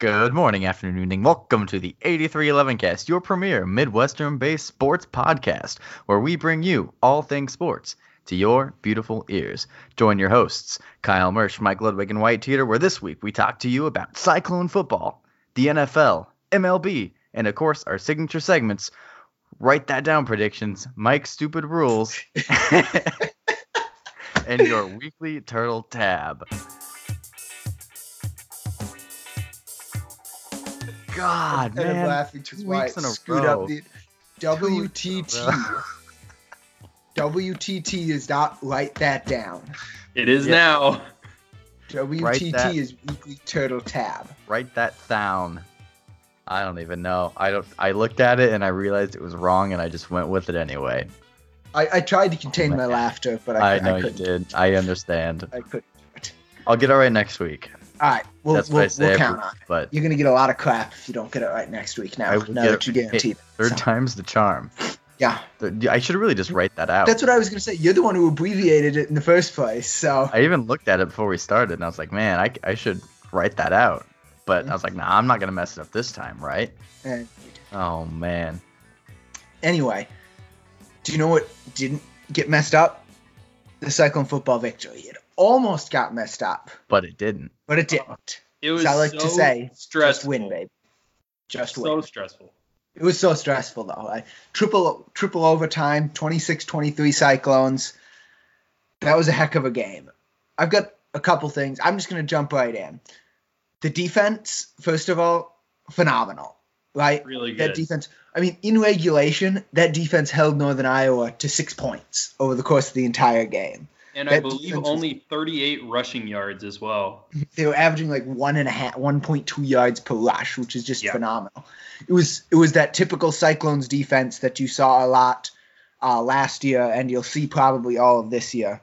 Good morning, afternoon, evening. Welcome to the 8311 Cast, your premier Midwestern based sports podcast, where we bring you all things sports to your beautiful ears. Join your hosts, Kyle Mersch, Mike Ludwig, and Wyatt Teeter, where this week we talk to you about Cyclone football, the NFL, MLB, and of course our signature segments. Write that down predictions, Mike's stupid rules, and your weekly turtle tab. God, Instead of man. laughing two weeks in a screwed row. up the Two weeks in a WTT. WTT is not write that down. It is Yeah. now. WTT that. is weekly turtle tab. Write that down. I don't even know. I don't. I looked at it and I realized it was wrong, and I just went with it anyway. I, I tried to contain oh my my laughter, but I, I know I you couldn't. did. I understand. I couldn't. I'll get it right next week. All right, we'll, That's we'll, we'll count on. week, But You're gonna get a lot of crap if you don't get it right next week. Now, now that you it- guaranteed. it. third So, time's the charm. yeah, I should really just write that out. that's what I was gonna say. You're the one who abbreviated it in the first place. So I even looked at it before we started, and I was like, man, I, I should write that out. But I was like, nah, I'm not gonna mess it up this time, right? and Oh man. Anyway, do you know what didn't get messed up? The Cyclone football victory. It almost got messed up, But it didn't. but it didn't. It was As I like so to say, stressful. Just win, babe. Just So win. So stressful. It was so stressful though. I, triple triple overtime, 26-23 Cyclones. That was a heck of a game. I've got a couple things. I'm just gonna jump right in. The defense, first of all, phenomenal. Right? Really good. that good. defense. I mean, in regulation, that defense held Northern Iowa to six points over the course of the entire game. And I believe only 38 rushing yards as well. They were averaging like one and a half, one point two yards per rush, which is just Yeah. phenomenal. It was it was that typical Cyclones defense that you saw a lot uh, last year, and you'll see probably all of this year,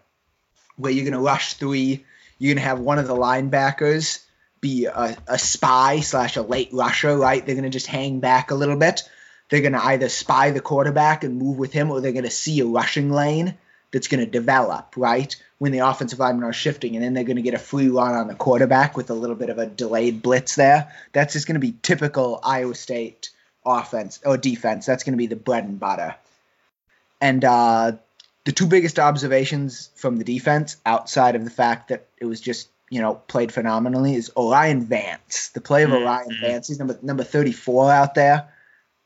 where you're gonna rush three. You're gonna have one of the linebackers be a, a spy slash a late rusher, right? They're gonna just hang back a little bit. They're gonna either spy the quarterback and move with him, or they're gonna see a rushing lane that's gonna develop, right? When the offensive linemen are shifting, and then they're gonna get a free run on the quarterback with a little bit of a delayed blitz there. That's just gonna be typical Iowa State offense or defense. That's gonna be the bread and butter. And uh, the two biggest observations from the defense, outside of the fact that it was just you know played phenomenally, is O'Rien Vance. The play of Mhm. O'Rien Vance, he's number number thirty four out there,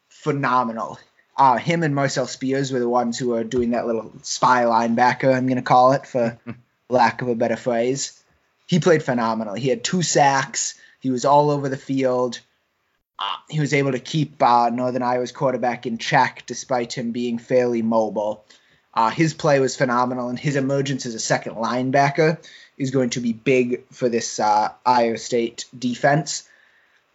phenomenal. Uh, him and Marcel Spears were the ones who were doing that little spy linebacker. I'm gonna call it for lack of a better phrase. He played phenomenal. He had two sacks. He was all over the field. Uh, he was able to keep uh, Northern Iowa's quarterback in check despite him being fairly mobile. Uh, his play was phenomenal, and his emergence as a second linebacker is going to be big for this uh, Iowa State defense.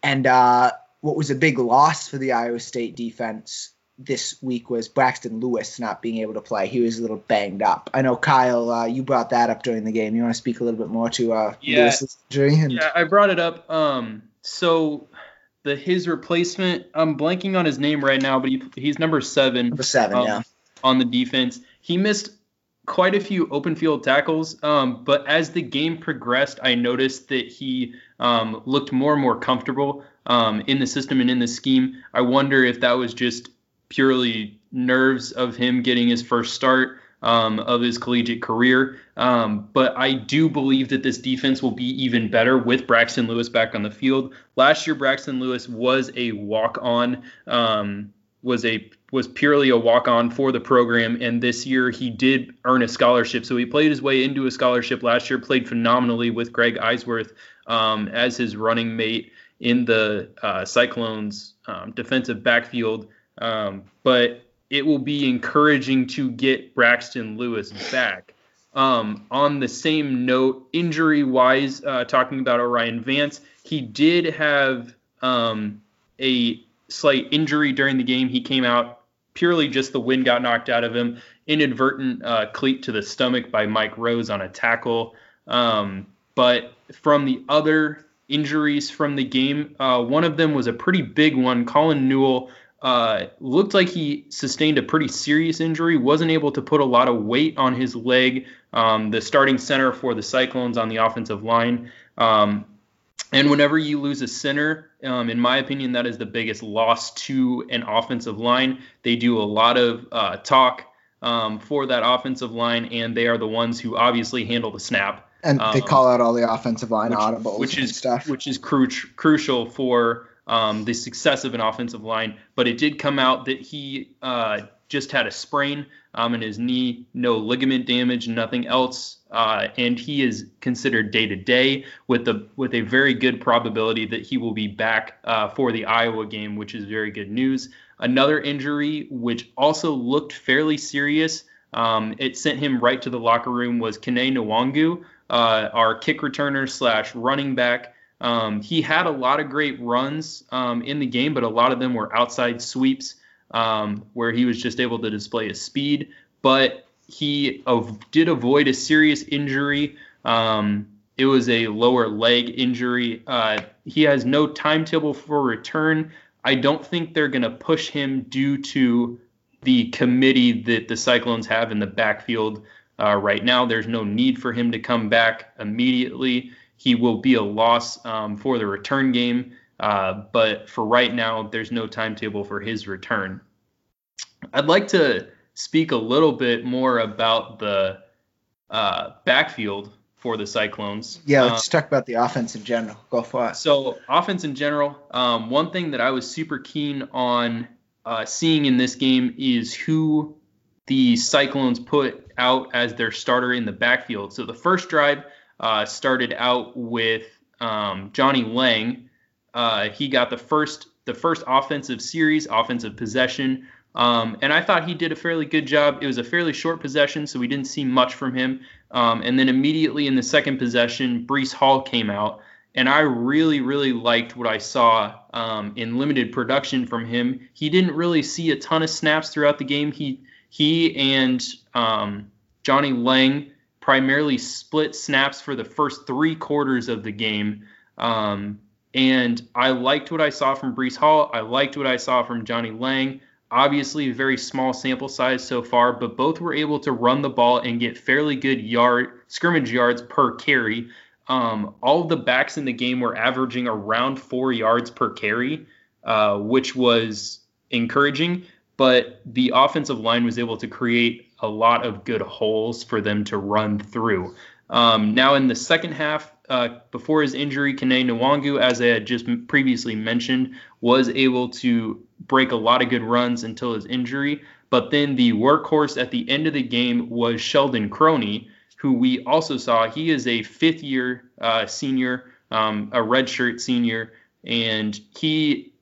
And uh, what was a big loss for the Iowa State defense this week was Braxton Lewis not being able to play. He was a little banged up. I know Kyle, uh, you brought that up during the game. You want to speak a little bit more to uh, Yeah. Lewis's injury? And, Yeah, I brought it up. Um, so the his replacement, I'm blanking on his name right now, but he, he's number seven. Number seven, um, yeah. on the defense. He missed quite a few open field tackles, um, but as the game progressed, I noticed that he um, looked more and more comfortable um, in the system and in the scheme. I wonder if that was just purely nerves of him getting his first start um, of his collegiate career. Um, but I do believe that this defense will be even better with Braxton Lewis back on the field. Last year, Braxton Lewis was a walk on. Um, was a was purely a walk on for the program, and this year he did earn a scholarship. So he played his way into a scholarship last year. Played phenomenally with Greg Eisworth um, as his running mate in the uh, Cyclones um, defensive backfield. Um, but it will be encouraging to get Braxton Lewis back. Um, on the same note, injury wise, uh, talking about O'Rien Vance, he did have um, a slight injury during the game. He came out purely just the wind got knocked out of him. Inadvertent uh, cleat to the stomach by Mike Rose on a tackle. Um, but from the other injuries from the game, uh, one of them was a pretty big one. Colin Newell uh, looked like he sustained a pretty serious injury, wasn't able to put a lot of weight on his leg. Um, the starting center for the Cyclones on the offensive line. Um, And whenever you lose a center, um, in my opinion, that is the biggest loss to an offensive line. They do a lot of uh, talk um, for that offensive line, and they are the ones who obviously handle the snap. And they Um, call out all the offensive line which, audibles which and is stuff. which is cru- crucial for um, the success of an offensive line. But it did come out that he uh, just had a sprain um, in his knee, no ligament damage, nothing else, uh, and he is considered day to day with the with a very good probability that he will be back uh, for the Iowa game, which is very good news. Another injury, which also looked fairly serious. Um, it sent him right to the locker room. Was Kene Nwangwu, uh, our kick returner slash running back. Um, he had a lot of great runs um, in the game, but a lot of them were outside sweeps um, where he was just able to display his speed. But he av- did avoid a serious injury. Um, it was a lower leg injury. Uh, he has no timetable for return. I don't think they're going to push him due to the committee that the Cyclones have in the backfield uh, right now. There's no need for him to come back immediately. He will be a loss um, for the return game, uh, but for right now, there's no timetable for his return. I'd like to speak a little bit more about the uh, backfield for the Cyclones. Yeah, Um, let's talk about the offense in general. Go for it. so offense in general, um, one thing that I was super keen on uh, seeing in this game is who the Cyclones put out as their starter in the backfield. So the first drive uh, started out with um, Johnnie Lang. Uh, he got the first the first offensive series, offensive possession, um, and I thought he did a fairly good job. It was a fairly short possession, so we didn't see much from him. Um, and then immediately in the second possession, Breece Hall came out, and I really, really liked what I saw um, in limited production from him. He didn't really see a ton of snaps throughout the game. He he and um, Johnnie Lang primarily split snaps for the first three quarters of the game. Um, and I liked what I saw from Breece Hall. I liked what I saw from Johnnie Lang. Obviously, very small sample size so far, but both were able to run the ball and get fairly good yard scrimmage yards per carry. Um, all of the backs in the game were averaging around four yards per carry, uh, which was encouraging. But the offensive line was able to create a lot of good holes for them to run through. Um, now, in the second half, uh, before his injury, Kene Nwangwu, as I had just previously mentioned, was able to break a lot of good runs until his injury. But then the workhorse at the end of the game was Sheldon Croney, who we also saw. He is a fifth year uh, senior, um, a redshirt senior, and he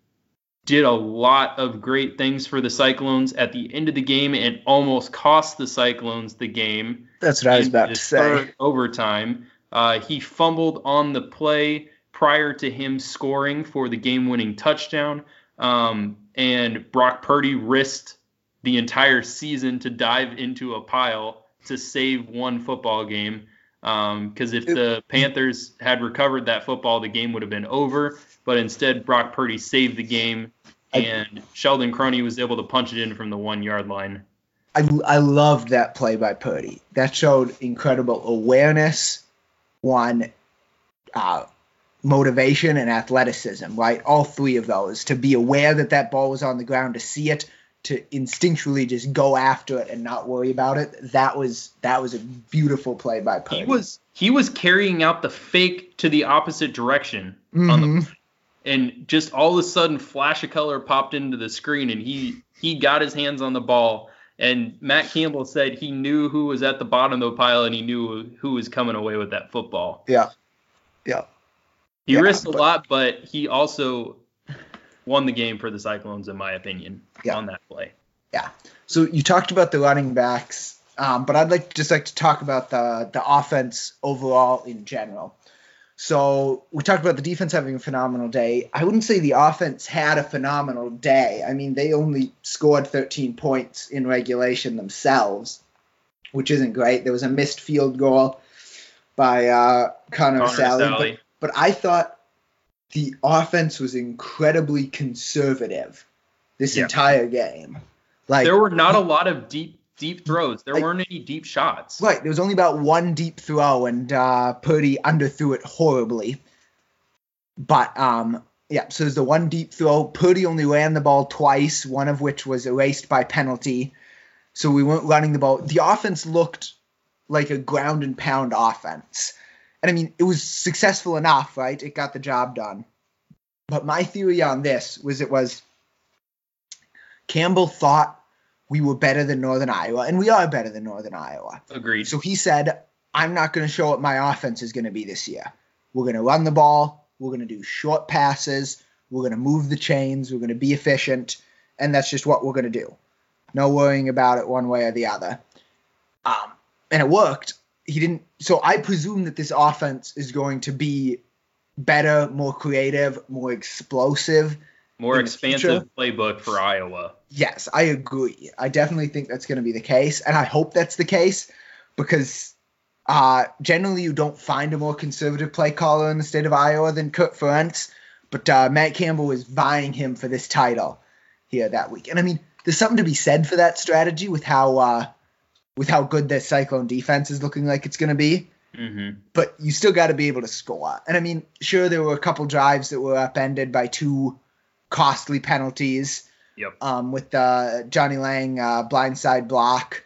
did a lot of great things for the Cyclones at the end of the game and almost cost the Cyclones the game That's what I was about to say. overtime. Uh, he fumbled on the play prior to him scoring for the game-winning touchdown, um, and Brock Purdy risked the entire season to dive into a pile to save one football game. Because if the Panthers had recovered that football, the game would have been over. But instead, Brock Purdy saved the game, and Sheldon Croney was able to punch it in from the one-yard line. I, I loved that play by Purdy. That showed incredible awareness, one, uh, motivation, and athleticism, right? All three of those. To be aware that that ball was on the ground, to see it, to instinctually just go after it and not worry about it. That was that was a beautiful play by Purdy. He was he was carrying out the fake to the opposite direction on the Mhm. and just all of a sudden flash of color popped into the screen and he he got his hands on the ball and Matt Campbell said he knew who was at the bottom of the pile and he knew who was coming away with that football. Yeah. Yeah. He Yeah, risked a but- lot, but he also won the game for the Cyclones in my opinion Yeah. on that play. Yeah. So you talked about the running backs, um, but I'd like to just like to talk about the the offense overall in general. So we talked about the defense having a phenomenal day. I wouldn't say the offense had a phenomenal day. I mean, they only scored 13 points in regulation themselves, which isn't great. There was a missed field goal by uh, Connor, Connor Sally, but Sally. but I thought the offense was incredibly conservative this Yeah. entire game. Like there were not a lot of deep deep throws. There I- weren't any deep shots. Right, there was only about one deep throw, and uh, Purdy underthrew it horribly. but um, yeah, so there's the one deep throw. Purdy only ran the ball twice, one of which was erased by penalty. So we weren't running the ball. The offense looked like a ground and pound offense. And I mean, it was successful enough, right? It got the job done. But my theory on this was it was Campbell thought we were better than Northern Iowa, and we are better than Northern Iowa. Agreed. So he said, I'm not going to show what my offense is going to be this year. We're going to run the ball. We're going to do short passes. We're going to move the chains. We're going to be efficient. And that's just what we're going to do. No worrying about it one way or the other. Um, and it worked. He didn't. So I presume that this offense is going to be better, more creative, more explosive. More in the future. expansive playbook for Iowa. Yes, I agree. I definitely think that's going to be the case, and I hope that's the case because uh, generally you don't find a more conservative play caller in the state of Iowa than Kirk Ferentz. But uh, Matt Campbell was vying him for this title here that week, and I mean, there's something to be said for that strategy with how uh, with how good this Cyclone defense is looking like it's going to be. Mm-hmm. But you still got to be able to score. And I mean, sure, there were a couple drives that were upended by two costly penalties. Yep. Um, with the Johnnie Lang uh, blindside block.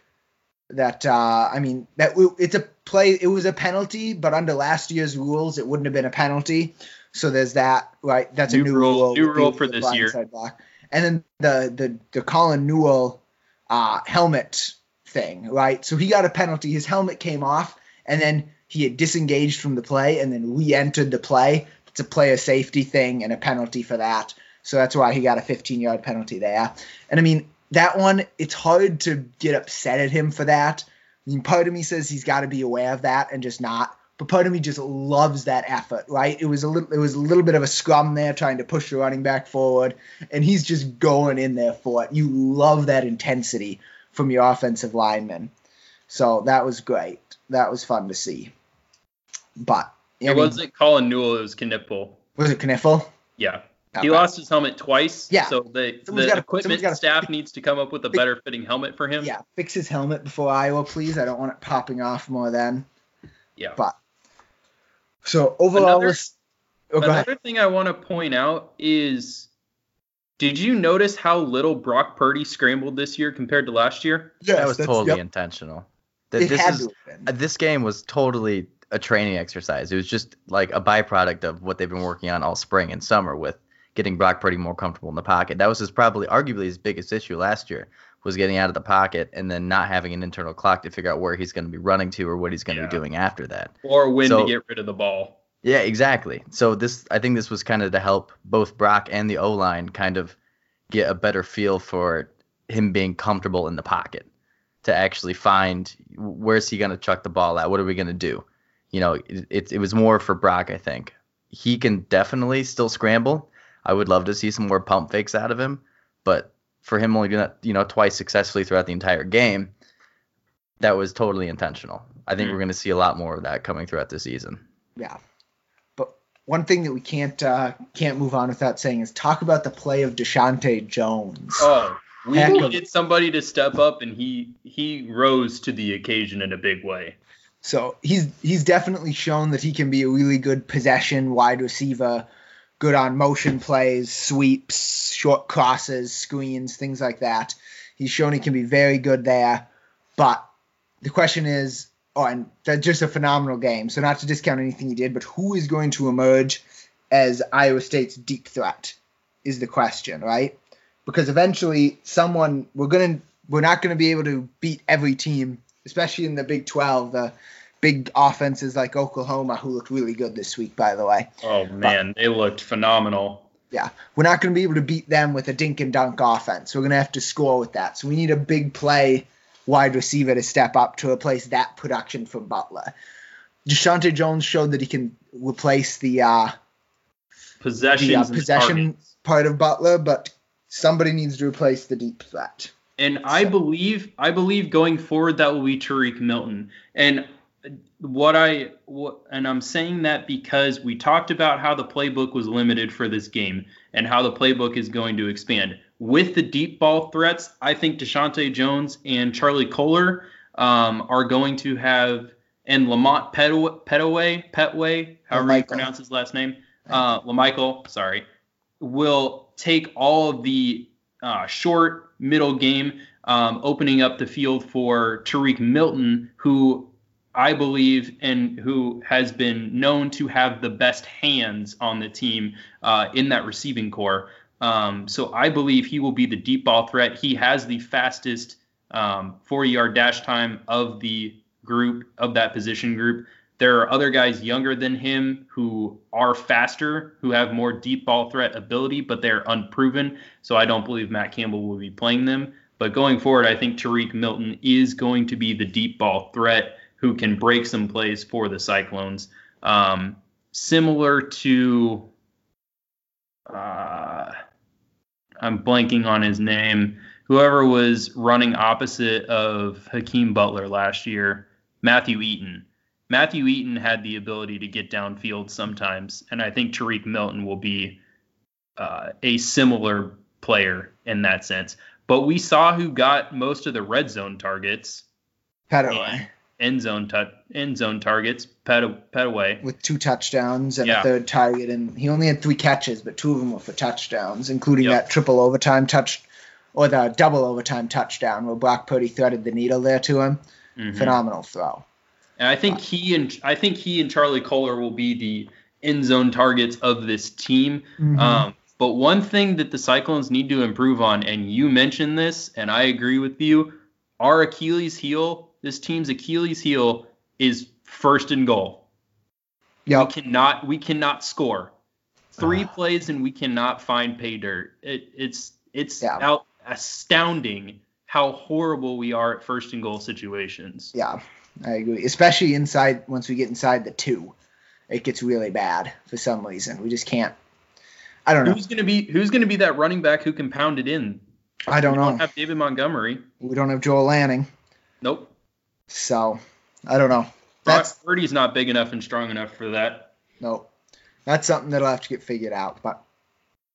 That uh, I mean, that it's a play. It was a penalty, but under last year's rules, it wouldn't have been a penalty. So there's that, right? That's New a new rule- rule. new rule for this year. Block. And then the the the Colin Newell uh, helmet thing, right? So he got a penalty. His helmet came off, and then he had disengaged from the play, and then re-entered the play. It's a player safety thing and a penalty for that. So that's why he got a 15 yard penalty there. And I mean, that one, it's hard to get upset at him for that. I mean, part of me says he's got to be aware of that and just not. But part of me just loves that effort, right? It was a little, it was a little bit of a scrum there, trying to push the running back forward, and he's just going in there for it. You love that intensity from your offensive lineman. So that was great. That was fun to see. But I It mean, wasn't Colin Newell, it was Knippel. was it Kniffel? Yeah. He Okay. lost his helmet twice. Yeah. So the, Someone's the gotta- equipment gotta staff needs to come up with a fix- better fitting helmet for him. Yeah, fix his helmet before Iowa, please. I don't want it popping off more than. Yeah. But so overall, Another-. Oh. Another thing I want to point out is did you notice how little Brock Purdy scrambled this year compared to last year? Yeah, that was totally yep, intentional. Th- it this had is to have been. uh, this game was totally a training exercise. It was just like a byproduct of what they've been working on all spring and summer with getting Brock Purdy more comfortable in the pocket. That was his probably arguably his biggest issue last year was getting out of the pocket and then not having an internal clock to figure out where he's going to be running to or what he's going to Yeah. be doing after that. Or when So- to get rid of the ball? Yeah, exactly. So this, I think this was kind of to help both Brock and the O line kind of get a better feel for him being comfortable in the pocket to actually find where's he going to chuck the ball at? What are we going to do? You know, it, it, it was more for Brock, I think. He can definitely still scramble. I would love to see some more pump fakes out of him, but for him only doing that, you know, twice successfully throughout the entire game, that was totally intentional. I think Mm. we're going to see a lot more of that coming throughout the season. Yeah. One thing that we can't uh, can't move on without saying is talk about the play of Deshaunte Jones. Oh, we Heck of- needed somebody to step up, and he he rose to the occasion in a big way. So he's he's definitely shown that he can be a really good possession wide receiver, good on motion plays, sweeps, short crosses, screens, things like that. He's shown he can be very good there. But the question is, oh, and that's just a phenomenal game. So not to discount anything he did, but who is going to emerge as Iowa State's deep threat is the question, right? Because eventually someone we're gonna we're not gonna be able to beat every team, especially in the Big Twelve. The big offenses like Oklahoma, who looked really good this week, by the way. Oh man, they looked phenomenal. Yeah, we're not going to be able to beat them with a dink and dunk offense. We're going to have to score with that. So we need a big play wide receiver to step up to replace that production from Butler. Deshaunte Jones showed that he can replace the uh, the uh, possession targets. part of Butler, but somebody needs to replace the deep threat. And I believe I believe going forward that will be Tarique Milton. And what I what, and I'm saying that because we talked about how the playbook was limited for this game and how the playbook is going to expand. With the deep ball threats, I think Deshaunte Jones and Charlie Kolar um, are going to have and Lamont Petaway, Petaway, Petway, however you pronounce his last name, uh, Lamichael, sorry, will take all of the uh, short middle game, um, opening up the field for Tarique Milton, who I believe and who has been known to have the best hands on the team uh, in that receiving core. Um, so I believe he will be the deep ball threat. He has the fastest um, 40 yard dash time of the group, of that position group. There are other guys younger than him who are faster, who have more deep ball threat ability, but they're unproven. So I don't believe Matt Campbell will be playing them. But going forward, I think Tarique Milton is going to be the deep ball threat who can break some plays for the Cyclones. Um, similar to, uh, I'm blanking on his name, whoever was running opposite of Hakeem Butler last year, Matthew Eaton. Matthew Eaton had the ability to get downfield sometimes, and I think Tarique Milton will be uh, a similar player in that sense. But we saw who got most of the red zone targets. Pettaway. End zone tu- end zone targets, Pettaway. With two touchdowns and yeah. a third target, and he only had three catches, but two of them were for touchdowns, including yep. that triple overtime touch or the double overtime touchdown where Brock Purdy threaded the needle there to him. Mm-hmm. Phenomenal throw. And I think he and I think he and Charlie Kolar will be the end zone targets of this team. Mm-hmm. Um, but one thing that the Cyclones need to improve on, and you mentioned this, and I agree with you, our Achilles heel this team's Achilles heel is first and goal. Yeah. We cannot we cannot score. Three uh, plays and we cannot find pay dirt. It, it's it's yeah. out astounding how horrible we are at first and goal situations. Yeah, I agree. Especially inside once we get inside the two, it gets really bad for some reason. We just can't. I don't know. Who's gonna be Who's gonna be that running back who can pound it in? I don't we know. Don't have David Montgomery. We don't have Joel Lanning. Nope. So I don't know. That's Purdy's not big enough and strong enough for that. No, that's something that'll have to get figured out. But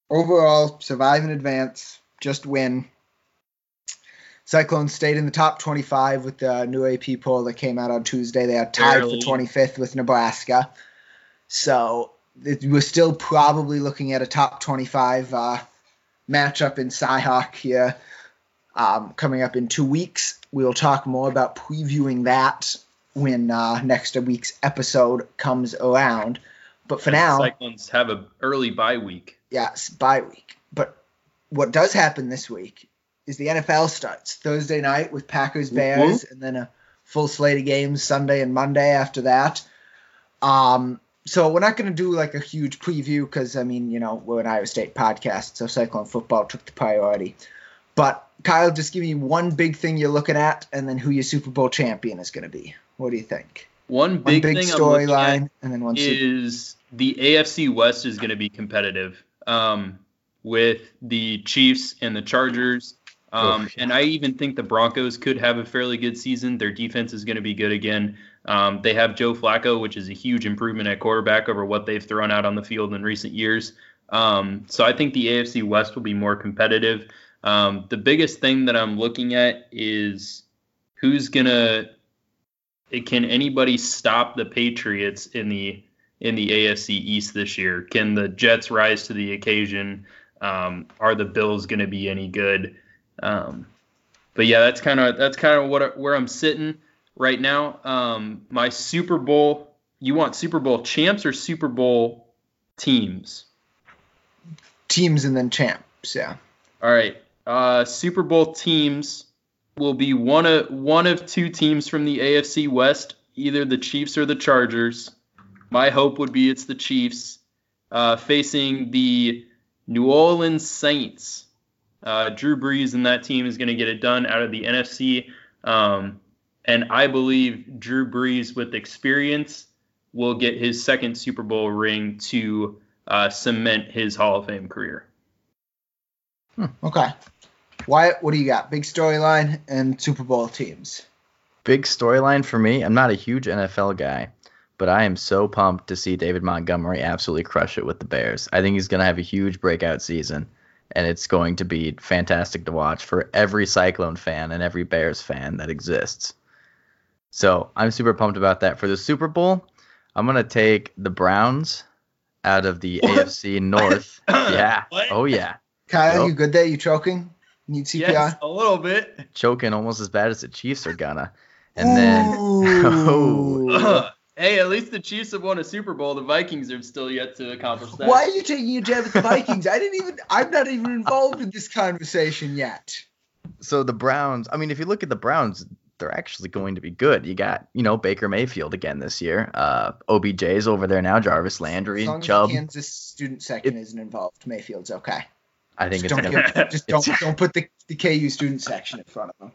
overall, survive and advance, just win. Cyclones stayed in the top 25 with the new AP poll that came out on Tuesday. They are tied Barely. for 25th with Nebraska. So it, we're still probably looking at a top 25 uh, matchup in Cyhawk here um, coming up in two weeks. We'll talk more about previewing that when uh, next week's episode comes around. But for now, Cyclones have an early bye week. Yes, bye week. But what does happen this week is the NFL starts Thursday night with Packers Bears, mm-hmm. and then a full slate of games Sunday and Monday after that. Um, so we're not going to do like a huge preview because I mean, you know, we're an Iowa State podcast, so Cyclone football took the priority. But Kyle, just give me one big thing you're looking at, and then who your Super Bowl champion is going to be. What do you think? One big, one big storyline, and then one is Super- the AFC West is going to be competitive um, with the Chiefs and the Chargers. Um, and I even think the Broncos could have a fairly good season. Their defense is going to be good again. Um, they have Joe Flacco, which is a huge improvement at quarterback over what they've thrown out on the field in recent years. Um, so I think the AFC West will be more competitive. Um, the biggest thing that I'm looking at is who's gonna. Can anybody stop the Patriots in the in the AFC East this year? Can the Jets rise to the occasion? Um, are the Bills going to be any good? Um, but yeah, that's kind of that's kind of what where I'm sitting right now. Um, my Super Bowl. You want Super Bowl champs or Super Bowl teams? Teams and then champs. Yeah. All right uh, Super Bowl teams will be one of one of two teams from the AFC West, either the Chiefs or the Chargers. My hope would be it's the Chiefs uh, facing the New Orleans Saints. Uh, Drew Brees and that team is going to get it done out of the NFC. Um, and I believe Drew Brees, with experience, will get his second Super Bowl ring to uh, cement his Hall of Fame career. Hmm, okay. Wyatt, what do you got? Big storyline and Super Bowl teams. Big storyline for me. I'm not a huge NFL guy, but I am so pumped to see David Montgomery absolutely crush it with the Bears. I think he's going to have a huge breakout season, and it's going to be fantastic to watch for every Cyclone fan and every Bears fan that exists. So I'm super pumped about that. For the Super Bowl, I'm going to take the Browns out of the AFC North. yeah. What? Oh yeah. Kyle, Nope. you good there? You choking? Need CPR? Yes, a little bit. Choking almost as bad as the Chiefs are gonna. And then Ooh. hey, at least the Chiefs have won a Super Bowl. The Vikings have still yet to accomplish that. Why are you taking a jab at the Vikings? I didn't even. I'm not even involved in this conversation yet. so the Browns, I mean, if you look at the Browns, they're actually going to be good. You got, you know, Baker Mayfield again this year. Uh OBJ's over there now, Jarvis Landry, As long as Chubb. the Kansas student section isn't involved, Mayfield's okay. I think Just it's don't, gonna just don't, it's- don't put the, the KU student section in front of them.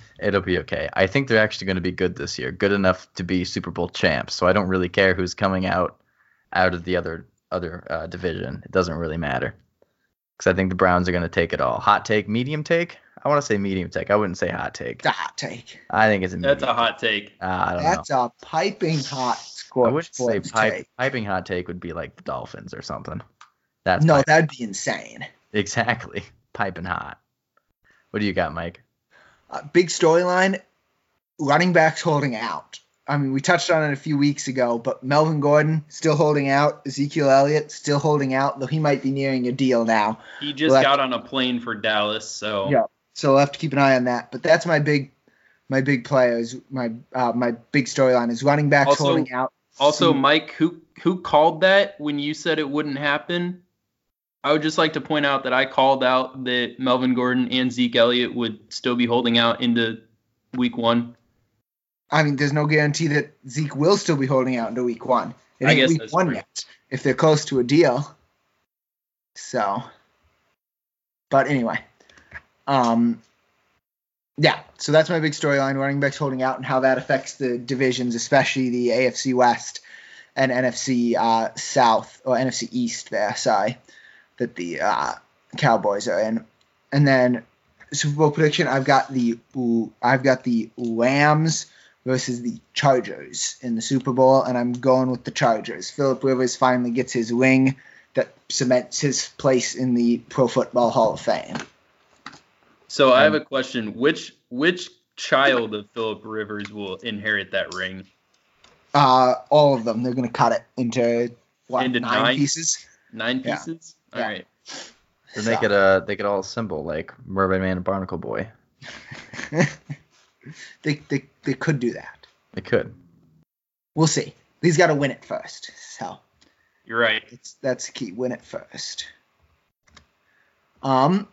it'll be okay. I think they're actually going to be good this year, good enough to be Super Bowl champs. So I don't really care who's coming out out of the other other uh, division. It doesn't really matter because I think the Browns are going to take it all. Hot take, medium take. I want to say medium take. I wouldn't say hot take. It's a hot take. I think it's a medium. That's a hot take. Uh, I don't know. That's a piping hot I scorch would say pipe, take. piping hot take would be like the Dolphins or something. That's No, that'd be insane. exactly piping hot. What do you got, Mike? Uh, big storyline running backs holding out. I mean, we touched on it a few weeks ago, but Melvin Gordon still holding out. Ezekiel Elliott still holding out, though he might be nearing a deal now. He just Well, got on a plane for Dallas, so Yeah. So we'll have to keep an eye on that. But that's my big, my big players. My uh, my big storyline is running backs Also- holding out. Also, Mike, who who called that when you said it wouldn't happen? I would just like to point out that I called out that Melvin Gordon and Zeke Elliott would still be holding out into week one. I mean, there's no guarantee that Zeke will still be holding out into week one. It I ain't guess week one true. yet. If they're close to a deal. So, but anyway, um, yeah. So that's my big storyline: running backs holding out and how that affects the divisions, especially the AFC West and NFC uh, South or NFC East. There, sorry, that the uh, Cowboys are in, and then Super Bowl prediction. I've got the I've got the Rams versus the Chargers in the Super Bowl, and I'm going with the Chargers. Philip Rivers finally gets his ring that cements his place in the Pro Football Hall of Fame. So I have Um, a question: which which child of Philip Rivers will inherit that ring? Uh, all of them. They're going to cut it into what Into nine, nine? pieces. Nine pieces. Yeah. All right. To make it a, they could all symbol like Mermaid Man and Barnacle Boy. they, they they could do that. They could. We'll see. He's got to win it first. So You're right. It's, that's the key. Win it first. Um,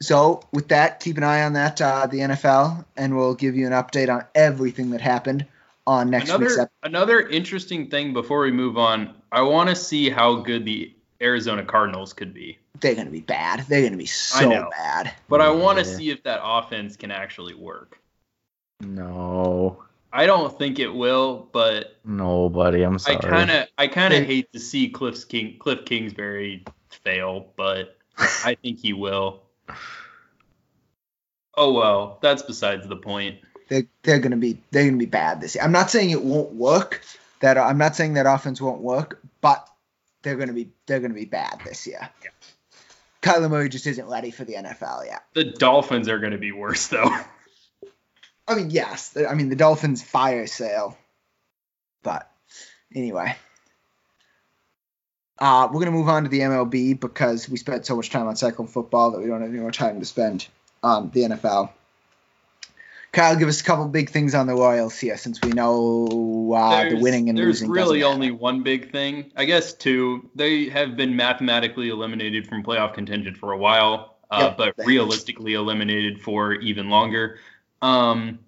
so with that, keep an eye on that, uh, the NFL, and we'll give you an update on everything that happened on next week's episode. another interesting thing before we move on, I want to see how good the Arizona Cardinals could be. They're gonna be bad. They're gonna be I so know. bad. But I want to Yeah. see if that offense can actually work. No. I don't think it will, but No, buddy. I'm sorry. I kind of I kind of hate to see Cliff's King Cliff Kingsbury fail, but I think he will. Oh well, that's besides the point. They're, they're gonna be they're gonna be bad this year. I'm not saying it won't work. That I'm not saying that offense won't work, but they're gonna be they're gonna be bad this year. Yeah. Kyler Murray just isn't ready for the NFL yet. The Dolphins are going to be worse though. I mean, yes. I mean, the Dolphins fire sale. But anyway. Uh, we're going to move on to the MLB because we spent so much time on cycle football that we don't have any more time to spend on the NFL. Kyle, give us a couple big things on the Royals here since we know uh, the winning and there's losing. There's really only one big thing. I guess two. They have been mathematically eliminated from playoff contention for a while, uh, Yep, but realistically eliminated for even longer. Um,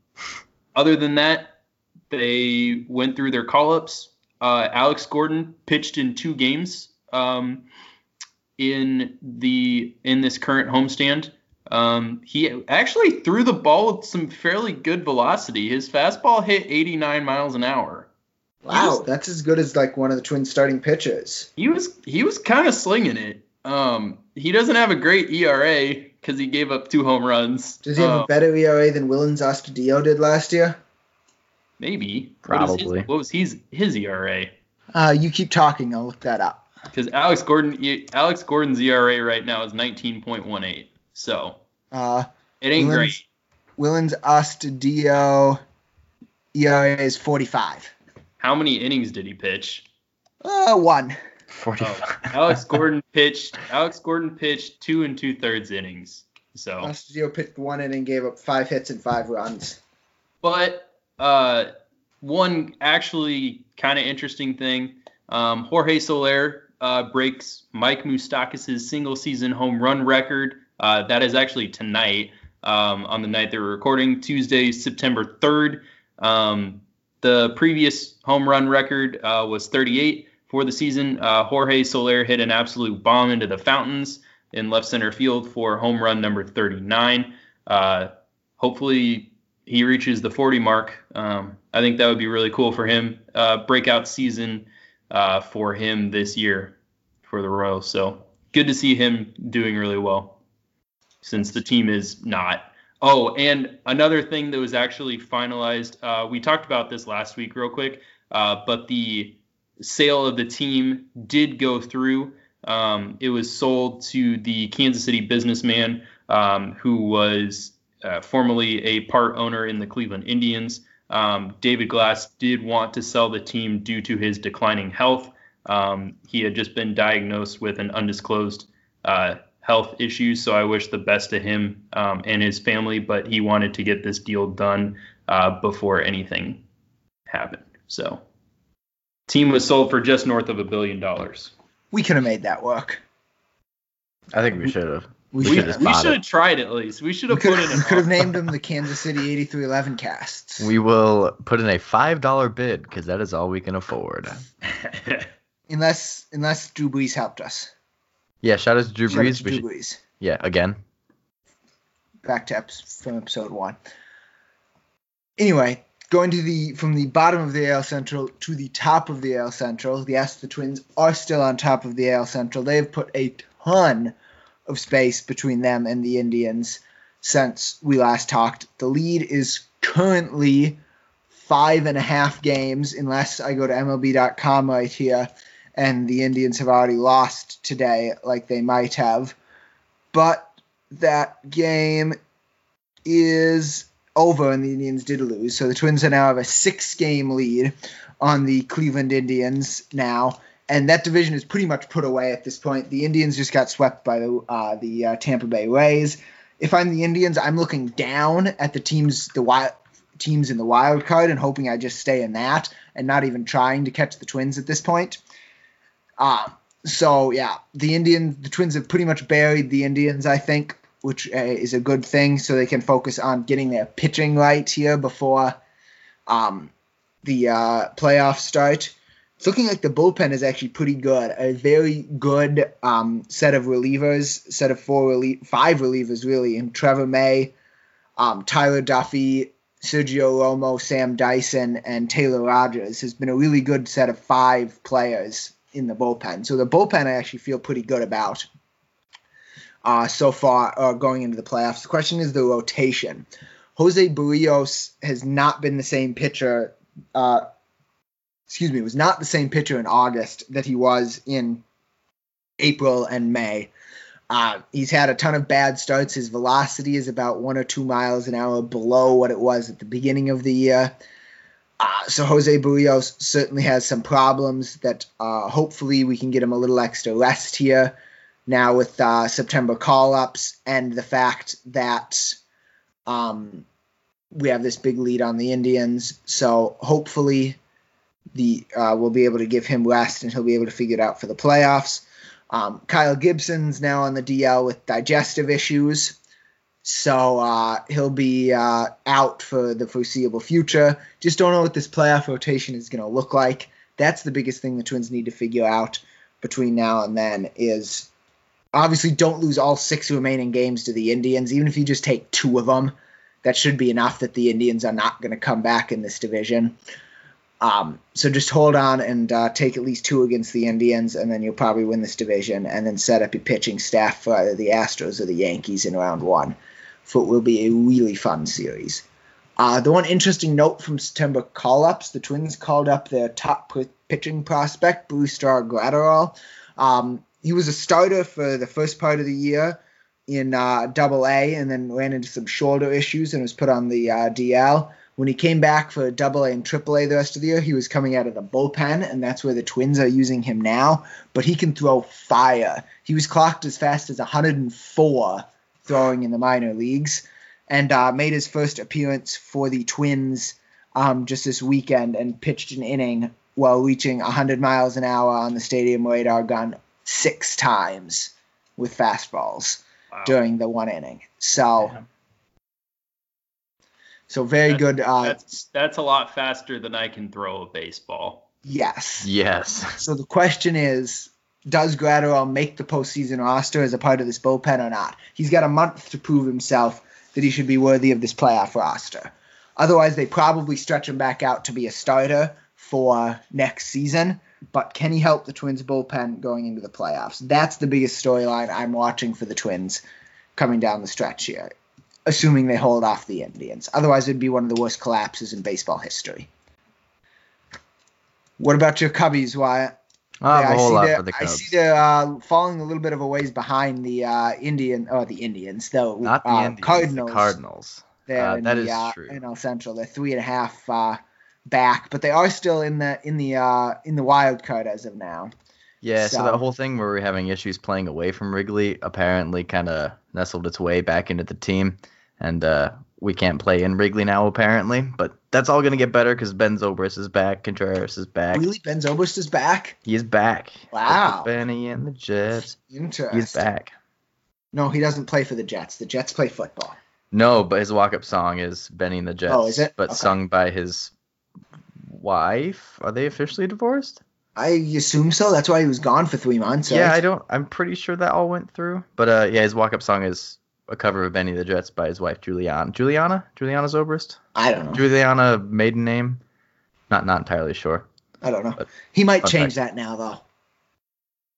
other than that, they went through their call-ups. Uh, Alex Gordon pitched in two games um, in the in this current homestand. Um, he actually threw the ball with some fairly good velocity. His fastball hit 89 miles an hour. Wow, that's as good as like one of the Twins' starting pitches. He was he was kind of slinging it. Um, he doesn't have a great ERA because he gave up two home runs. Does he have Um, a better ERA than Willians Astudillo did last year? maybe What is his- Probably. What was his his ERA? Uh, you keep talking. I'll look that up. Because Alex Gordon Alex Gordon's ERA right now is 19.18. So Uh, it ain't Willians- great. Willians Astudillo ERA is 45. How many innings did he pitch? Uh, one. 45. Oh, Alex Gordon pitched. Alex Gordon pitched two and two thirds innings. So, Astudillo pitched one inning, gave up five hits and five runs. but uh, one actually kind of interesting thing. Um, Jorge Soler uh, breaks Mike Moustakas' single season home run record. Uh, that is actually tonight, um, on the night they were recording, Tuesday, September 3rd. Um, the previous home run record uh, was 38 for the season. Uh, Jorge Soler hit an absolute bomb into the fountains in left center field for home run number 39. Uh, hopefully, he reaches the 40 mark. Um, I think that would be really cool for him. Uh, breakout season uh, for him this year for the Royals. So good to see him doing really well since the team is not. Oh, and another thing that was actually finalized, uh, we talked about this last week real quick, uh, but the sale of the team did go through. Um, it was sold to the Kansas City businessman um, who was uh, formerly a part owner in the Cleveland Indians. Um, David Glass did want to sell the team due to his declining health. Um, he had just been diagnosed with an undisclosed uh, health issues. So I wish the best to him um, and his family, but he wanted to get this deal done uh, before anything happened. So team was sold for just north of a billion dollars. We could have made that work. I think we should have. We, We, should should have we should have tried at least. We should we have could put in have, an could have named them the Kansas City 8311 casts. We will put in a five dollar bid because that is all we can afford. unless unless Drew Brees helped us. Yeah, shout out to Drew Shout out Brees. to Drew should- Brees. yeah, again. Back to ep- from episode one. Anyway, going to the from the bottom of the AL Central to the top of the AL Central. Yes, the Twins are still on top of the AL Central. They have put a ton of space between them and the Indians since we last talked. The lead is currently five and a half games, unless I go to MLB.com right here, and the Indians have already lost today, like they might have. But that game is over, and the Indians did lose. So the Twins are now have a six game lead on the Cleveland Indians now. And that division is pretty much put away at this point. The Indians just got swept by the uh, the uh, Tampa Bay Rays. If I'm the Indians, I'm looking down at the teams the wild teams in the wild card and hoping I just stay in that and not even trying to catch the Twins at this point. Uh, so yeah, the Indians, the Twins have pretty much buried the Indians, I think, which uh, is a good thing, so they can focus on getting their pitching right here before um, the uh, playoffs start. It's looking like the bullpen is actually pretty good. A very good um, set of relievers, set of four, relie- five relievers really, in Trevor May, um, Tyler Duffey, Sergio Romo, Sam Dyson, and Taylor Rogers has been a really good set of five players in the bullpen. So the bullpen I actually feel pretty good about uh, so far uh, going into the playoffs. The question is the rotation. Jose Berrios has not been the same pitcher. Uh, excuse me, was not the same pitcher in August that he was in April and May. Uh, he's had a ton of bad starts. His velocity is about one or two miles an hour below what it was at the beginning of the year. Uh, so Jose Berrios certainly has some problems that uh, hopefully we can get him a little extra rest here now with uh, September call ups and the fact that um, we have this big lead on the Indians. So hopefully the uh, we'll be able to give him rest and he'll be able to figure it out for the playoffs. Um, Kyle Gibson's now on the DL with digestive issues. So uh, he'll be uh, out for the foreseeable future. Just don't know what this playoff rotation is going to look like. That's the biggest thing the Twins need to figure out between now and then is obviously don't lose all six remaining games to the Indians. Even if you just take two of them, that should be enough that the Indians are not going to come back in this division. Um, so just hold on and uh, take at least two against the Indians, and then you'll probably win this division, and then set up your pitching staff for either the Astros or the Yankees in round one. For it will be a really fun series. Uh, the one interesting note from September call-ups: the Twins called up their top p- pitching prospect, Brusdar Graterol. Um, he was a starter for the first part of the year in uh, Double A, and then ran into some shoulder issues and was put on the uh, DL. When he came back for Double A and Triple A the rest of the year, he was coming out of the bullpen, and that's where the Twins are using him now. But he can throw fire. He was clocked as fast as 104 throwing in the minor leagues, and uh, made his first appearance for the Twins um, just this weekend and pitched an inning while reaching 100 miles an hour on the stadium radar gun six times with fastballs Wow. during the one inning. So, Yeah. so very That's- good. Uh, That's that's a lot faster than I can throw a baseball. yes. Yes. So the question is, does Graterol make the postseason roster as a part of this bullpen or not? He's got a month to prove himself that he should be worthy of this playoff roster. Otherwise, they probably stretch him back out to be a starter for next season. But can he help the Twins bullpen going into the playoffs? That's the biggest storyline I'm watching for the Twins coming down the stretch here, assuming they hold off the Indians. Otherwise, it'd be one of the worst collapses in baseball history. What about your Cubbies, Wyatt? I have Yeah, a whole see lot they're- for the Cubs. I see they're uh, falling a little bit of a ways behind the uh, Indian or the Indians, though. Not the uh, Indians, Cardinals. the Cardinals. There Uh, that the, is uh, true. NL Central, they're three and a half uh, back, but they are still in the in the uh, in the wild card as of now. Yeah, so, So- that whole thing where we're having issues playing away from Wrigley apparently kind of nestled its way back into the team, and uh, we can't play in Wrigley now apparently. But that's all gonna get better because Ben Zobrist is back, Contreras is back. Really, Ben Zobrist is back. He is back. Wow. Benny and the Jets. Interesting. He's back. No, he doesn't play for the Jets. The Jets play football. No, but his walk-up song is Benny and the Jets. Oh, is it? But Okay. sung by his wife. Are they officially divorced? I assume so. That's why he was gone for three months. Yeah, right? I don't. I'm pretty sure that all went through. But uh, yeah, his walk-up song is a cover of Benny the Jets by his wife Juliana. Juliana, Julianna Zobrist. I don't know. Juliana maiden name. Not not entirely sure. I don't know. But- He might change that now, though.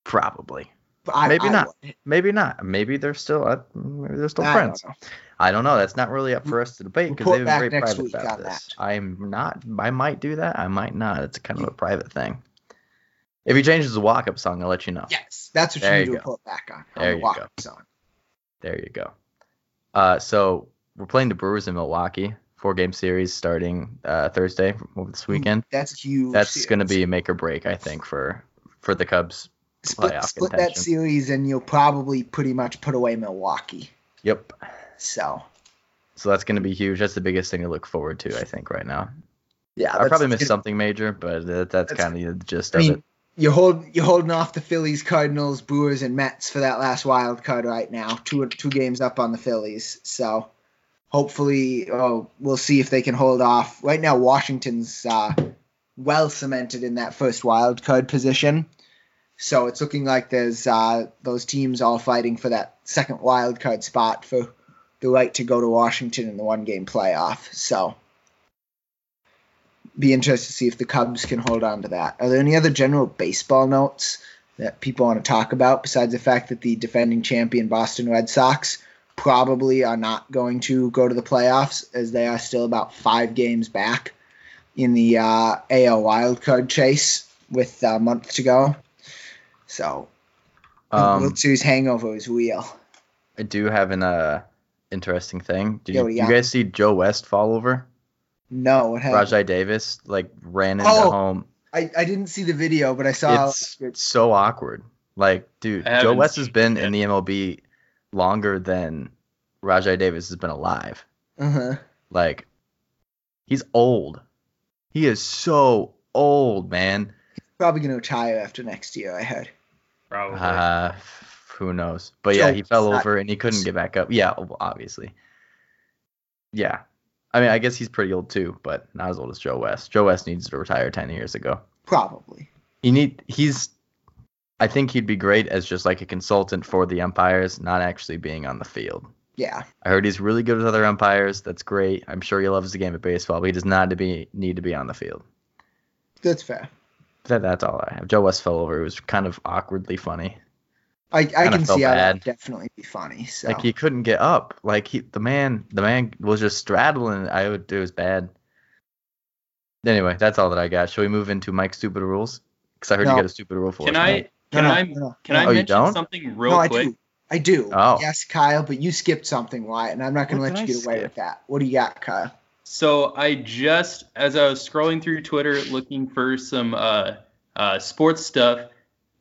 Probably. I, Maybe I not. would. Maybe not. Maybe they're still. Uh, maybe they're still I friends. don't. I don't know. That's not really up for us to debate because they've been very private about this. that. I'm not. I might do that. I might not. It's kind of a private thing. If he changes the walk-up song, I'll let you know. Yes, that's what There you need you to go. report back on. on There the you walk-up go. song. There you go. Uh, so we're playing the Brewers in Milwaukee. Four game series starting uh, Thursday over this weekend. That's huge. That's going to be a make or break, I think, for for the Cubs. split, split that series, and you'll probably pretty much put away Milwaukee. Yep. So So that's going to be huge. That's the biggest thing to look forward to, I think, right now. yeah, I probably missed something major, but that, that's, That's- kind of the gist I of it. You're hold you're holding off the Phillies, Cardinals, Brewers, and Mets for that last wild card right now. Two two games up on the Phillies. So hopefully, oh, we'll see if they can hold off. Right now, Washington's uh, well cemented in that first wild card position. So it's looking like there's uh, those teams all fighting for that second wild card spot for the right to go to Washington in the one game playoff. So be interested to see if the Cubs can hold on to that. Are there any other general baseball notes that people want to talk about besides the fact that the defending champion Boston Red Sox probably are not going to go to the playoffs as they are still about five games back in the uh, AL wildcard chase with a month to go. So Um, Series hangover is real. I do have an uh, interesting thing. Did Yeah, you, you you guys see Joe West fall over? No, what happened? Rajai Davis like ran into Oh, home. I, I didn't see the video, but I saw It's it's so awkward. Like, dude, Joe West has been it in the MLB longer than Rajai Davis has been alive. uh-huh. Like, he's old. He is so old, man. He's probably going to retire after next year, I heard. Probably. Uh, who knows? But yeah, he fell over and he couldn't get back up. Yeah, obviously. Yeah. I mean, I guess he's pretty old too, but not as old as Joe West. Joe West needs to retire 10 years ago. Probably. He need he's I think he'd be great as just like a consultant for the umpires, not actually being on the field. Yeah. I heard he's really good with other umpires. That's great. I'm sure he loves the game of baseball, but he does not to be need to be on the field. That's fair. That, that's all I have. Joe West fell over. It was kind of awkwardly funny. I, I can felt see how that bad. would definitely be funny. So Like he couldn't get up. Like he the man the man was just straddling. I would it was bad. Anyway, that's all that I got. Shall we move into Mike's stupid rules? Because I heard No. you got a stupid rule for Can us. I Mike. can no, I no, no, can no. I Oh, you mention don't? something real no, I quick? do. I do. Oh. Yes, Kyle, but you skipped something, Wyatt, and I'm not going to What let you I get away with that. What do you got, Kyle? So I just, as I was scrolling through Twitter looking for some uh, uh, sports stuff,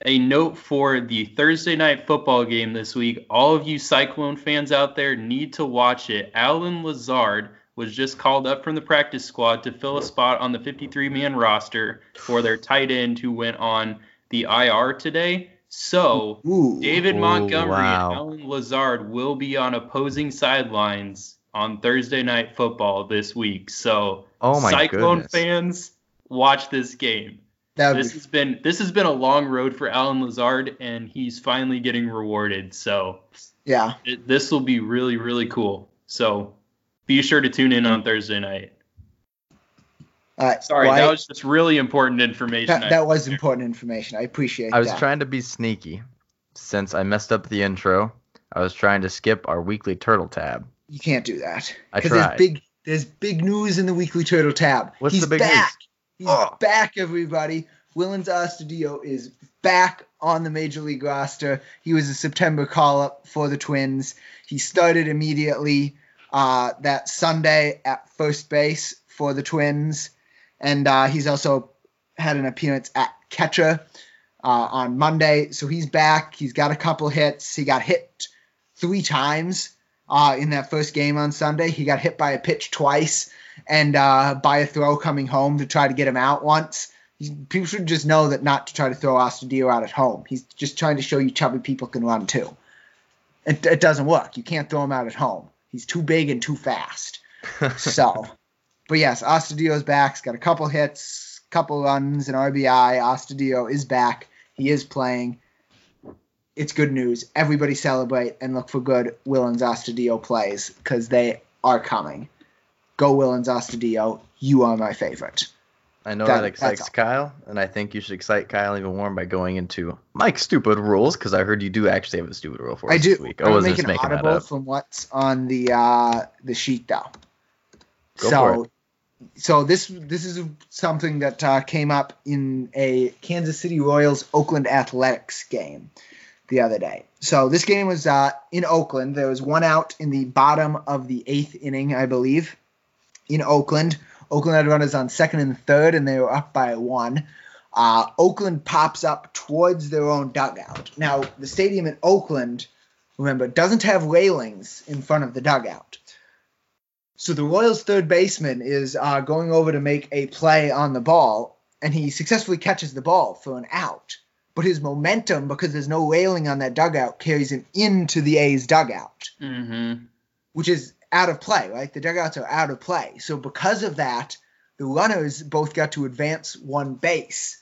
a note for the Thursday night football game this week. All of you Cyclone fans out there need to watch it. Allen Lazard was just called up from the practice squad to fill a spot on the 53 man roster for their tight end who went on the IR today. So Ooh. David Oh, Montgomery wow. and Allen Lazard will be on opposing sidelines on Thursday night football this week. So Oh my Cyclone goodness. fans, watch this game. That would This be, has been this has been a long road for Allen Lazard, and he's finally getting rewarded. So yeah. it, this will be really really cool. So be sure to tune in on Thursday night. All right. Sorry, Wyatt, that was just really important information. that, that was important information. I appreciate that. I was that. trying to be sneaky. Since I messed up the intro, I was trying to skip our weekly turtle tab. You can't do that. I there's tried. big there's big news in the weekly turtle tab. What's He's the big back. He's Oh. back, everybody. Willians Astudillo is back on the major league roster. He was a September call up for the Twins. He started immediately uh, that Sunday at first base for the Twins, and uh, he's also had an appearance at catcher uh, on Monday. So he's back. He's got a couple hits. He got hit three times uh, in that first game on Sunday. He got hit by a pitch twice and uh, by a throw coming home to try to get him out once. People should just know that not to try to throw Astudillo out at home. He's just trying to show you chubby people can run too. It, it doesn't work. You can't throw him out at home. He's too big and too fast. So, but yes, Astudillo's back. He's got a couple hits, couple runs, an RBI. Astudillo is back. He is playing. It's good news. Everybody celebrate and look for good Willians Astudillo plays because they are coming. Go Willians Astudillo. You are my favorite. I know That- that, excites Kyle, and I think you should excite Kyle even more by going into Mike's stupid rules because I heard you do actually have a stupid rule for us I do. this week. I'm was just an making that audible up? from what's on the uh, the sheet though. Go so, so this this is something that uh, came up in a Kansas City Royals Oakland Athletics game the other day. So this game was uh, in Oakland. There was one out in the bottom of the eighth inning, I believe, in Oakland. Oakland had runners on second and third, and they were up by one. Uh, Oakland pops up towards their own dugout. Now, the stadium in Oakland, remember, doesn't have railings in front of the dugout. So the Royals' third baseman is uh, going over to make a play on the ball, and he successfully catches the ball for an out. But his momentum, because there's no railing on that dugout, carries him into the A's dugout Mm-hmm. which is out of play, right? The dugouts are out of play. So because of that, the runners both got to advance one base,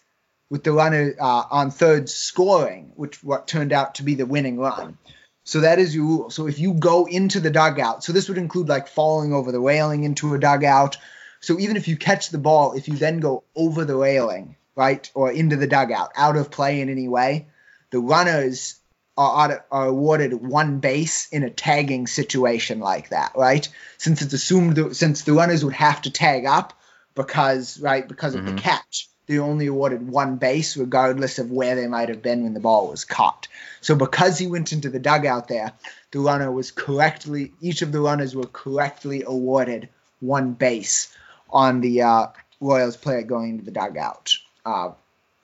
with the runner uh, on third scoring, which what turned out to be the winning run. So that is your rule. So if you go into the dugout, so this would include like falling over the railing into a dugout. So even if you catch the ball, if you then go over the railing, right, or into the dugout, out of play in any way, the runners are, are, awarded one base in a tagging situation like that, right? Since it's assumed that since the runners would have to tag up because right because of Mhm. the catch, they only awarded one base regardless of where they might have been when the ball was caught. So because he went into the dugout there, the runner was correctly each of the runners were correctly awarded one base on the uh, Royals player going into the dugout uh,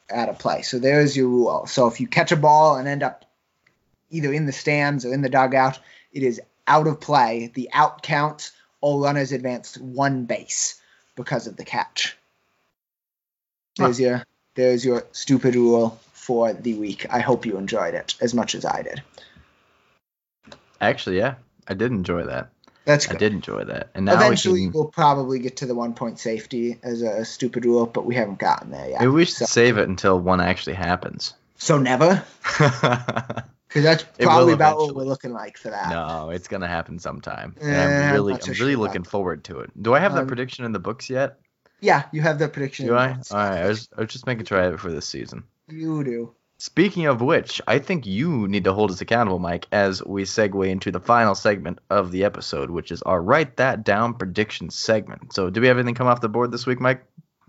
at a play. So there's your rule. So if you catch a ball and end up either in the stands or in the dugout, it is out of play. The out counts. All runners advance one base because of the catch. There's your there's your stupid rule for the week. I hope you enjoyed it as much as I did. Actually, yeah, I did enjoy that. That's good. I did enjoy that. And now Eventually, we we'll probably get to the one point safety as a stupid rule, but we haven't gotten there yet. maybe we should so, save it until one actually happens. so never, because that's probably about what we're looking like for that. no, it's gonna happen sometime. And Eh, I'm I'm really, so I'm sure really looking forward to it. Do I have that Um, prediction in the books yet? Yeah, you have the prediction. Do in I? the. All right, I was, I was just making sure I have it for this season. You do. Speaking of which, I think you need to hold us accountable, Mike, as we segue into the final segment of the episode, which is our Write That Down prediction segment. So, do we have anything come off the board this week, Mike?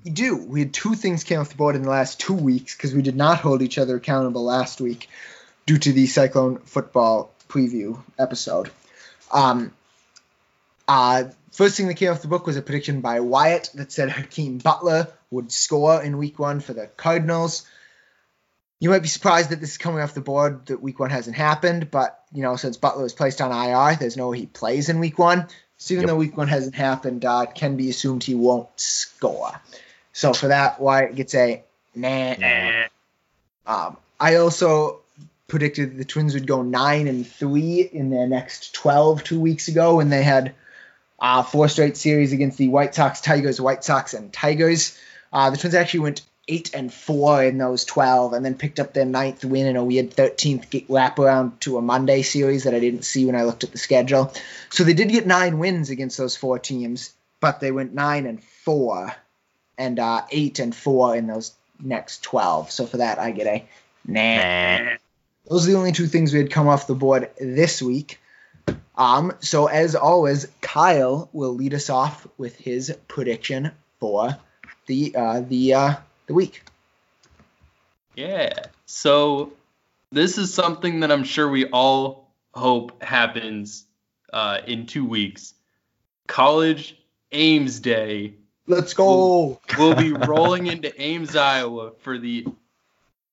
We do. We had two things came off the board in the last two weeks because we did not hold each other accountable last week due to the Cyclone football preview episode. Um, uh, First thing that came off the book was a prediction by Wyatt that said Hakeem Butler would score in week one for the Cardinals. You might be surprised that this is coming off the board that week one hasn't happened, but you know, since Butler was placed on IR, there's no way he plays in week one. So even Yep. though week one hasn't happened, uh, it can be assumed he won't score. So for that, Wyatt gets a nah. Nah. Um, I also predicted the Twins would go nine and three in their next twelve two weeks ago when they had uh, four straight series against the White Sox, Tigers, White Sox, and Tigers. Uh, the Twins actually went eight and four in those twelve, and then picked up their ninth win in a weird thirteenth wraparound to a Monday series that I didn't see when I looked at the schedule. So they did get nine wins against those four teams, but they went nine and four, and uh, eight and four in those next twelve. So for that, I get a nah. Those are the only two things we had come off the board this week. Um, so as always, Kyle will lead us off with his prediction for the uh, the uh, the week. Yeah. So this is something that I'm sure we all hope happens uh, in two weeks. College Ames Day. Let's go. We'll be rolling into Ames, Iowa for the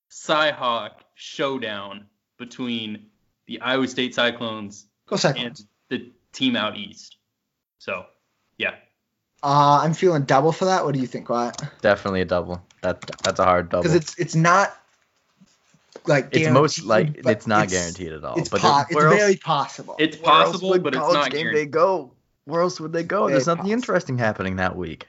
Cyhawk showdown between the Iowa State Cyclones Go second. and the team out east. So, yeah. Uh, I'm feeling double for that. What do you think, Wyatt? Definitely a double. That that's a hard double. Because it's it's not like It's most like it's not guaranteed at all. It's, but po- it's else- very possible. It's possible, but it's college not game guaranteed. They go. Where else would they go? Very There's nothing possible. interesting happening that week.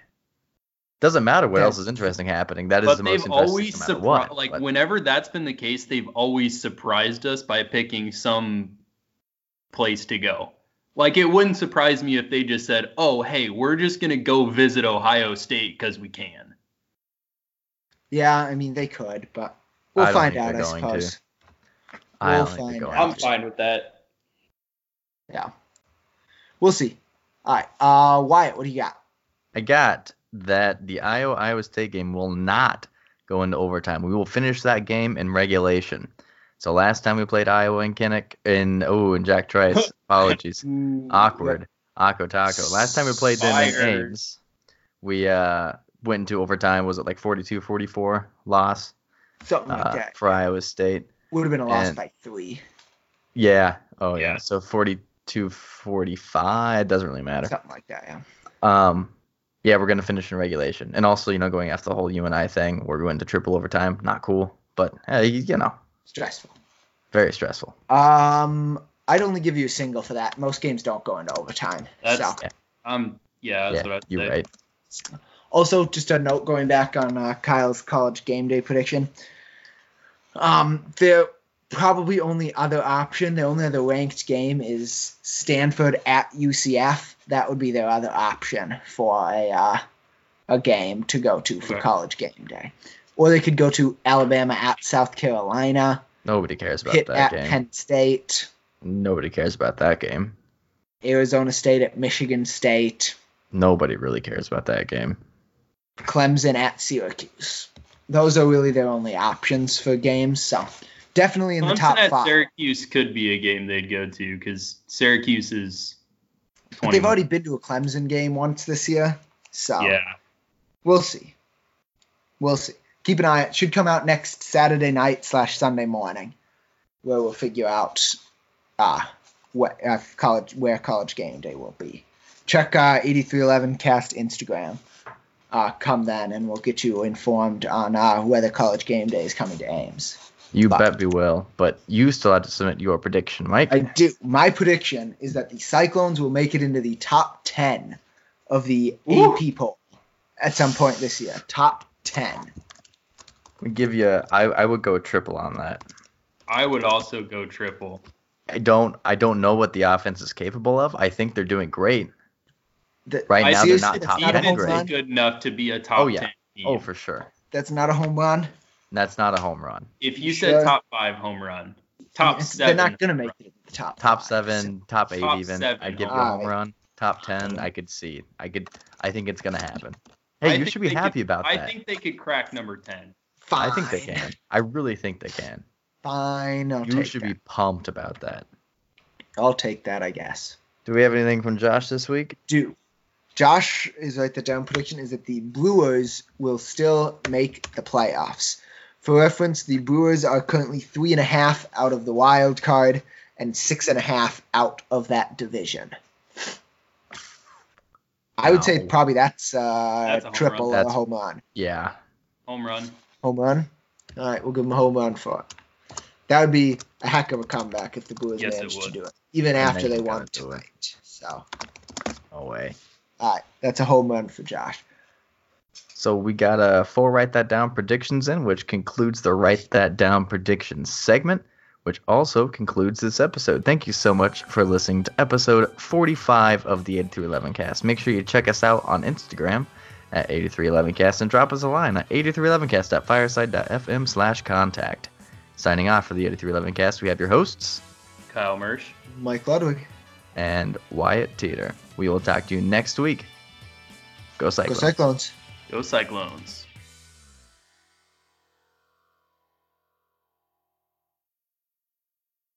Doesn't matter what Yeah. else is interesting happening. That is But the they've most interesting always no matter surprised, what. like but whenever that's been the case, they've always surprised us by picking some place to go. Like it wouldn't surprise me if they just said, "Oh, hey, we're just gonna go visit Ohio State because we can." yeah, I mean they could, but we'll I find out. I going to. suppose. I we'll don't think they're find going out. to. fine with that. Yeah, we'll see. All right, uh, Wyatt, what do you got? I got that the Iowa Iowa State game will not go into overtime. We will finish that game in regulation. So last time we played Iowa and Kinnick and oh and Jack Trice, apologies. Awkward. Akko Taco. Last time we played them in Fired. Ames, we uh went into overtime. Was it like 42-44 loss Something like uh, that. for Iowa State? Would have been a loss and- by three. Yeah. Oh yeah. Yeah. So 42-45. It doesn't really matter. Something like that, yeah. Um, yeah, we're gonna finish in regulation, and also you know going after the whole UNI thing, we're going to triple overtime. Not cool, but hey, you know, Stressful. very stressful. Um, I'd only give you a single for that. Most games don't go into overtime. That's- so. Um, yeah, that's yeah, what I'd you're say. right. Also, just a note going back on uh, Kyle's college game day prediction. Um, their probably only other option, the only other ranked game is Stanford at UCF. That would be their other option for a uh, a game to go to for Okay. college game day. Or they could go to Alabama at South Carolina, Nobody cares about Pitt that at game. Penn State, Nobody cares about that game. Arizona State at Michigan State, Nobody really cares about that game. Clemson at Syracuse. Those are really their only options for games. So definitely in the Clemson top at five. Syracuse could be a game they'd go to because Syracuse is. But 20 they've already been to a Clemson game once this year. So Yeah. we'll see. We'll see. Keep an eye. It should come out next Saturday night slash Sunday morning, where we'll figure out uh, what uh, college where college game day will be. Check uh, 8311 Cast Instagram. Uh, come then, and we'll get you informed on uh, whether college game day is coming to Ames. You But- bet we will. But you still have to submit your prediction, Mike. I do. My prediction is that the Cyclones will make it into the top 10 of the Ooh. AP poll at some point this year. Top 10. we give you. I I would go triple on that. I would also go triple. I don't. I don't know what the offense is capable of. I think they're doing great The- right I now. They're not top not ten great. Defense is good enough to be a top Oh, yeah. 10 team. Oh, for sure. That's not a home run. That's not a home run. If you Sure. said top five home run, top It's- seven. They're not going to make it the top Top five. seven, top eight, Top even. seven I'd give you a home run. run. Top ten, I could see. I could. I think it's gonna happen. I Hey, you should be happy could- about I that. I think they could crack number 10. Fine. I think they can. I really think they can. Fine. I'll You take should that. be pumped about that. I'll take that, I guess. Do we have anything from Josh this week? Do. Josh is right. The down prediction is that the Brewers will still make the playoffs. For reference, the Brewers are currently three and a half out of the wild card and six and a half out of that division. I would say probably that's, uh, That's a triple run. or a home run. Yeah. Home run. Home run. All right, we'll give them a home run for it. That would be a heck of a comeback if the Brewers Yes, managed to do it, even And after they they gotta won do it. So, No way. all right, that's a home run for Josh. So we got a four write that down predictions in, which concludes the write that down predictions segment, which also concludes this episode. Thank you so much for listening to episode 45 of the 8311 cast. Make sure you check us out on Instagram at 8311cast and drop us a line at 8311cast at fireside.fm slash contact. Signing off for the 8311 cast, we have your hosts Kyle Mersch. Mike Ludwig. and Wyatt Teeter. We will talk to you next week. Go Go Cyclones. Cyclones. Go Cyclones.